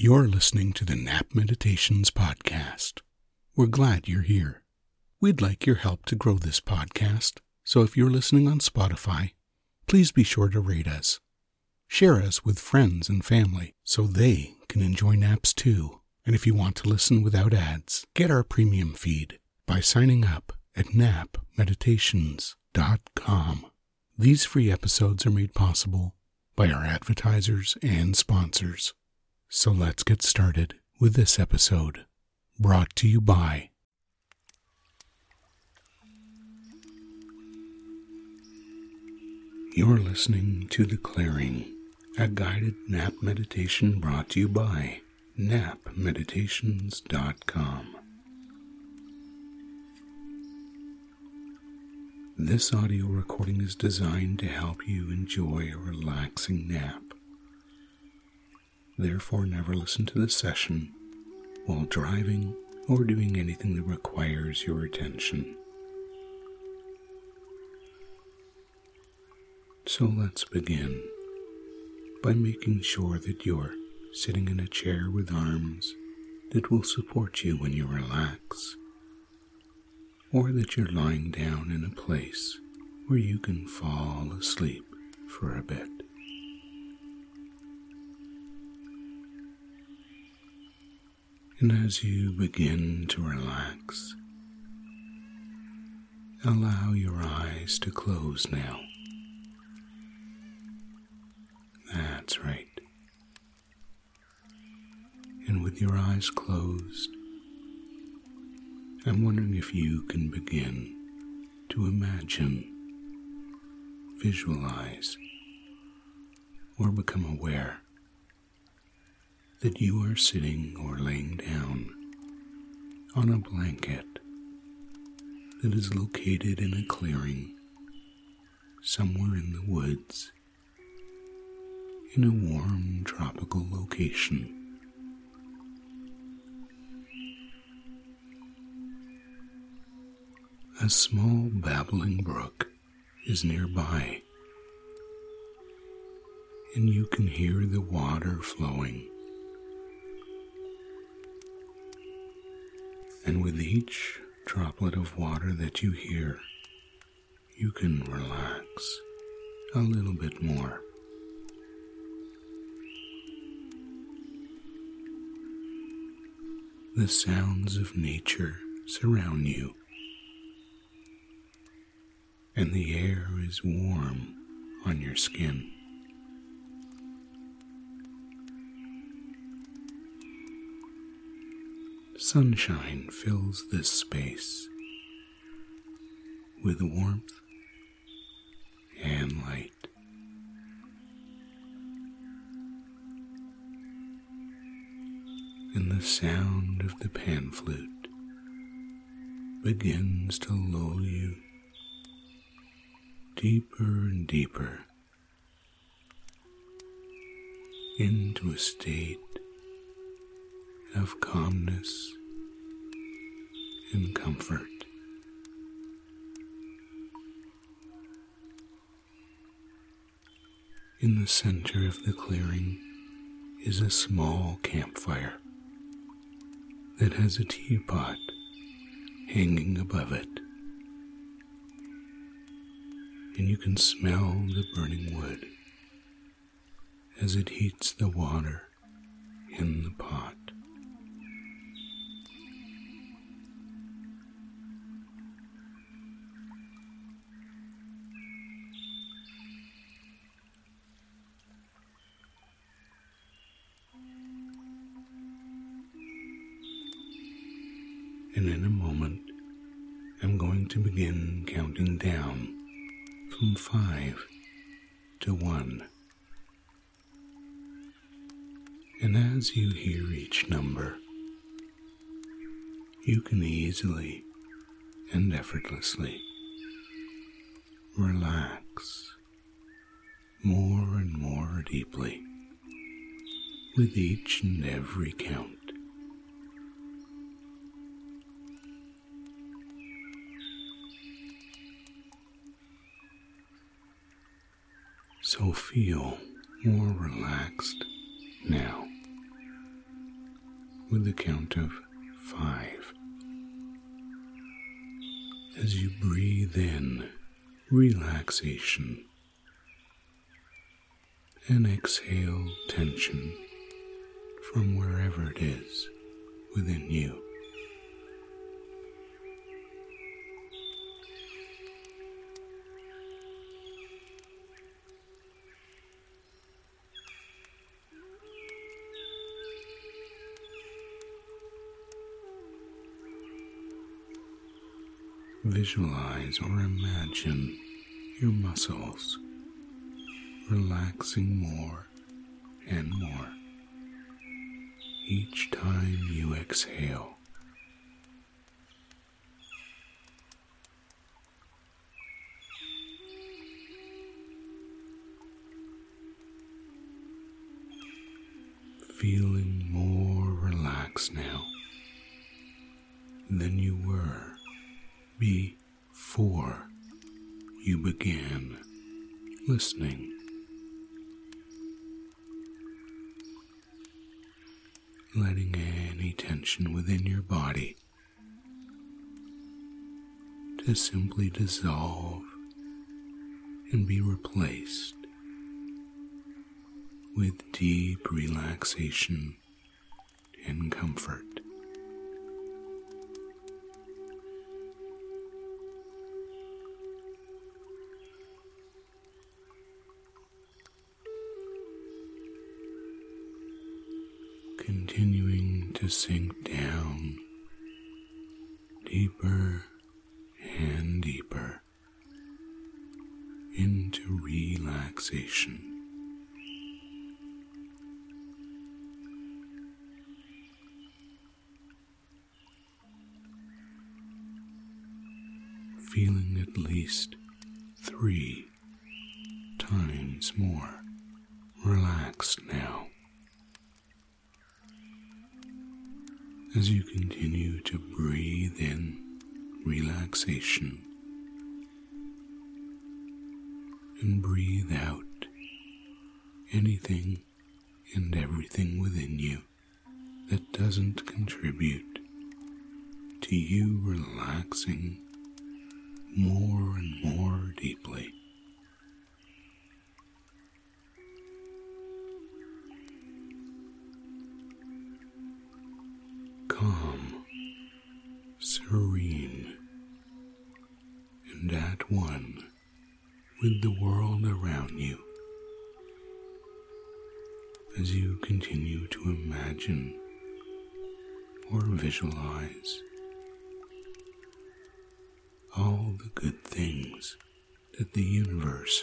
You're listening to the Nap Meditations Podcast. We're glad you're here. We'd like your help to grow this podcast, so if you're listening on Spotify, please be sure to rate us. Share us with friends and family so they can enjoy naps too. And if you want to listen without ads, get our premium feed by signing up at napmeditations.com. These free episodes are made possible by our advertisers and sponsors. So let's get started with this episode, brought to you by You're listening to The Clearing, a guided nap meditation brought to you by napmeditations.com. This audio recording is designed to help you enjoy a relaxing nap. Therefore, never listen to the session while driving or doing anything that requires your attention. So let's begin by making sure that you're sitting in a chair with arms that will support you when you relax, or that you're lying down in a place where you can fall asleep for a bit. And as you begin to relax, allow your eyes to close now. That's right. And with your eyes closed, I'm wondering if you can begin to imagine, visualize, or become aware that you are sitting or laying down on a blanket that is located in a clearing somewhere in the woods in a warm tropical location. A small babbling brook is nearby, and you can hear the water flowing. And with each droplet of water that you hear, you can relax a little bit more. The sounds of nature surround you, and the air is warm on your skin. Sunshine fills this space with warmth and light. And the sound of the pan flute begins to lull you deeper and deeper into a state of calmness and comfort. In the center of the clearing is a small campfire that has a teapot hanging above it. And you can smell the burning wood as it heats the water in the pot. And in a moment, I'm going to begin counting down from five to one. And as you hear each number, you can easily and effortlessly relax more and more deeply with each and every count. Feel more relaxed now. with the count of five. As you breathe in relaxation and exhale tension from wherever it is within you. Visualize or imagine your muscles relaxing more and more each time you exhale. Feeling more relaxed now than you were before you began listening. letting any tension within your body to simply dissolve and be replaced with deep relaxation and comfort. Continuing to sink down deeper and deeper into relaxation. Feeling at least three times more relaxed now. As you continue to breathe in relaxation and breathe out anything and everything within you that doesn't contribute to you relaxing more and more deeply. Calm, serene, and at one with the world around you as you continue to imagine or visualize all the good things that the universe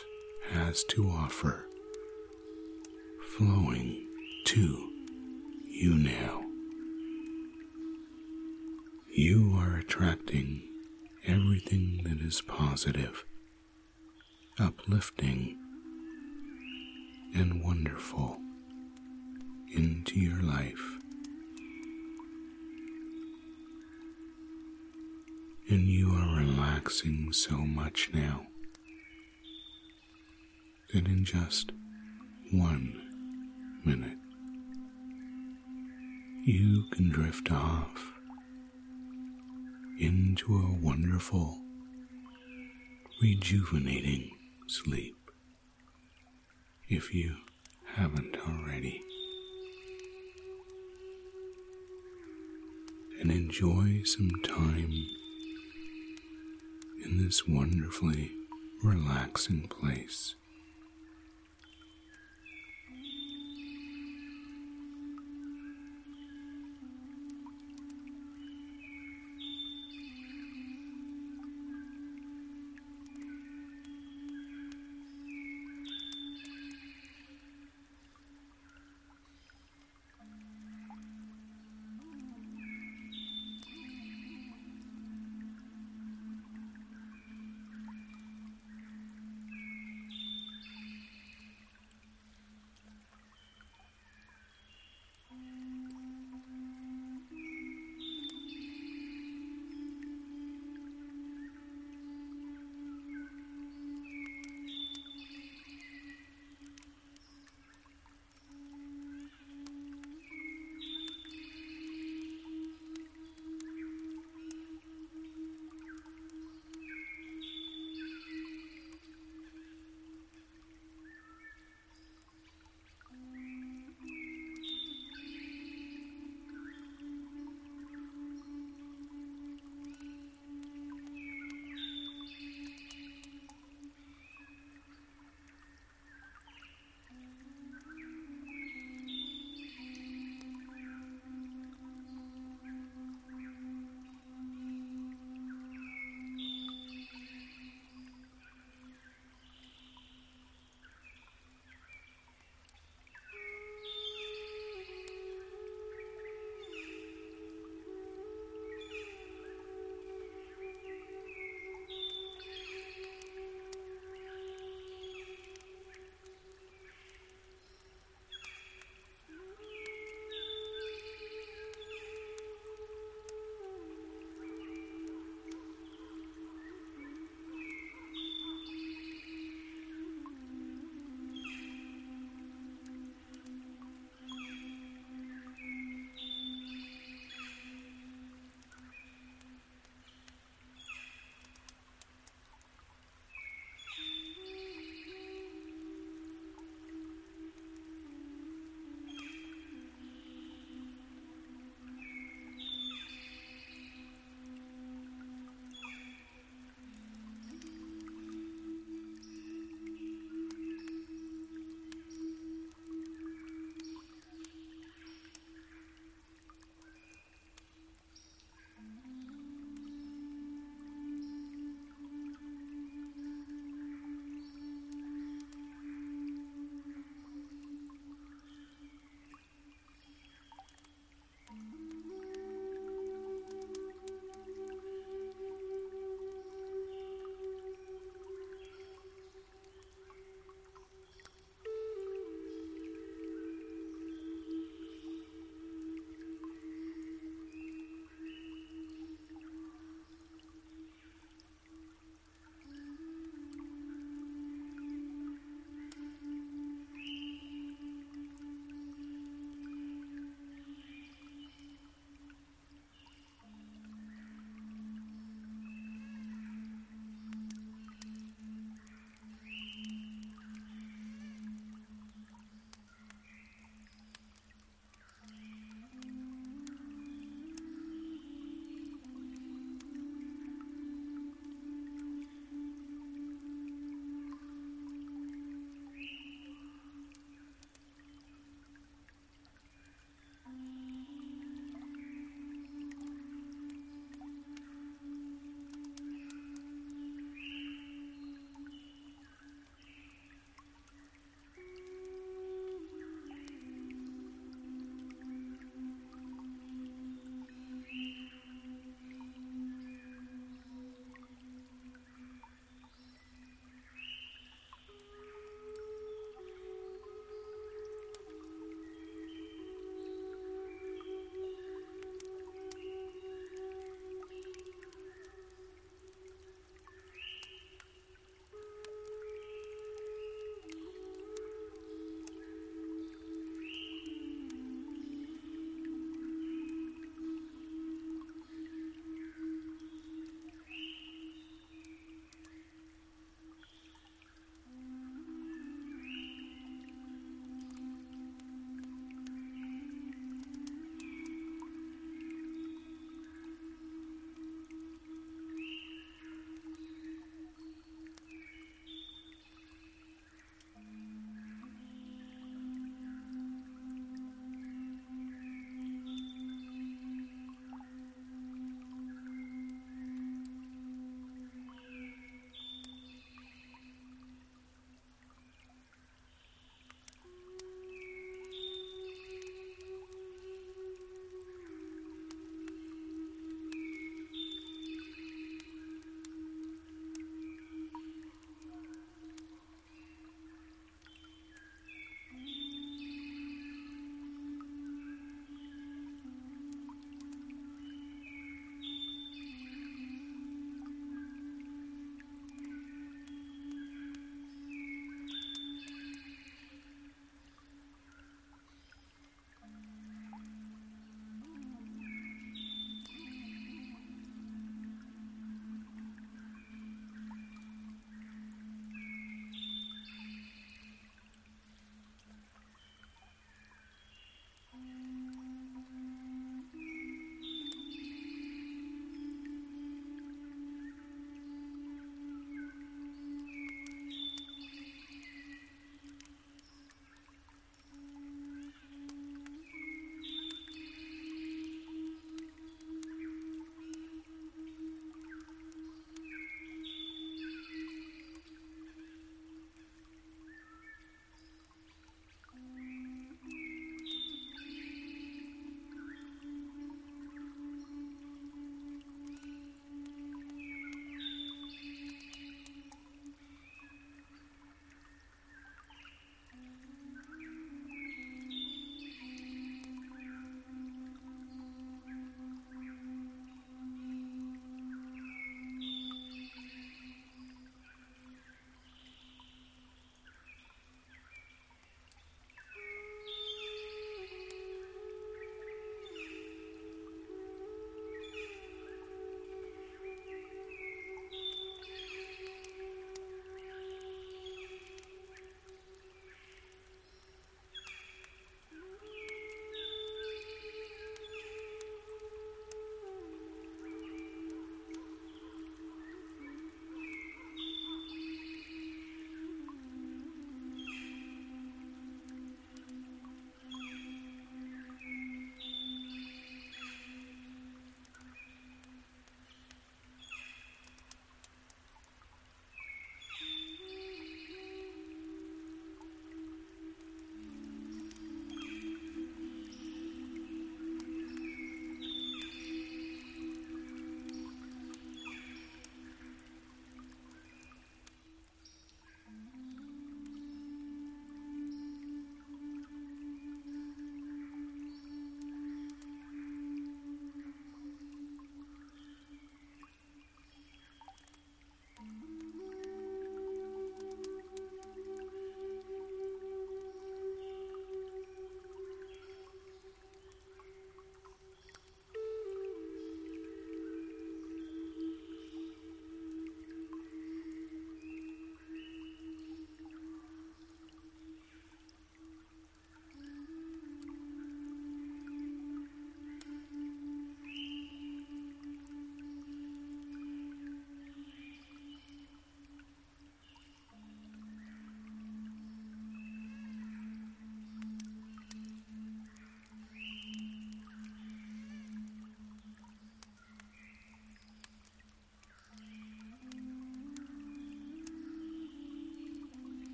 has to offer flowing to you now. You are attracting everything that is positive, uplifting, and wonderful into your life. And you are relaxing so much now that in just one minute you can drift off into a wonderful, rejuvenating sleep if you haven't already. And enjoy some time in this wonderfully relaxing place.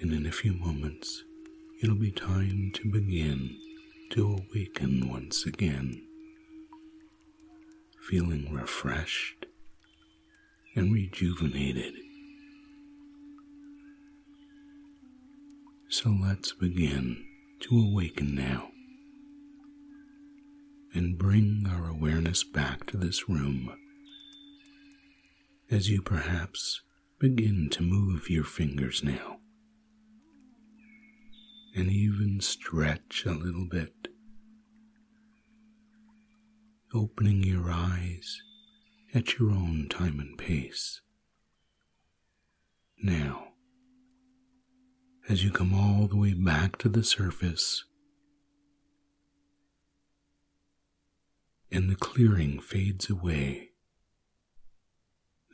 And in a few moments, it'll be time to begin to awaken once again, feeling refreshed and rejuvenated. So let's begin to awaken now and bring our awareness back to this room as you perhaps begin to move your fingers now and even stretch a little bit, opening your eyes at your own time and pace. Now, as you come all the way back to the surface, and the clearing fades away.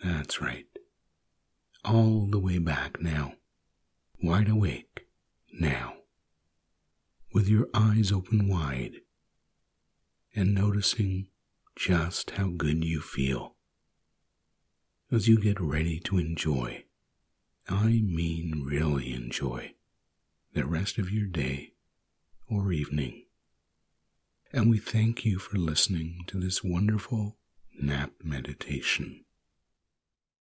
That's right. All the way back now. Wide awake now. With your eyes open wide and noticing just how good you feel as you get ready to enjoy. I mean, really enjoy the rest of your day or evening and we thank you for listening to this wonderful nap meditation.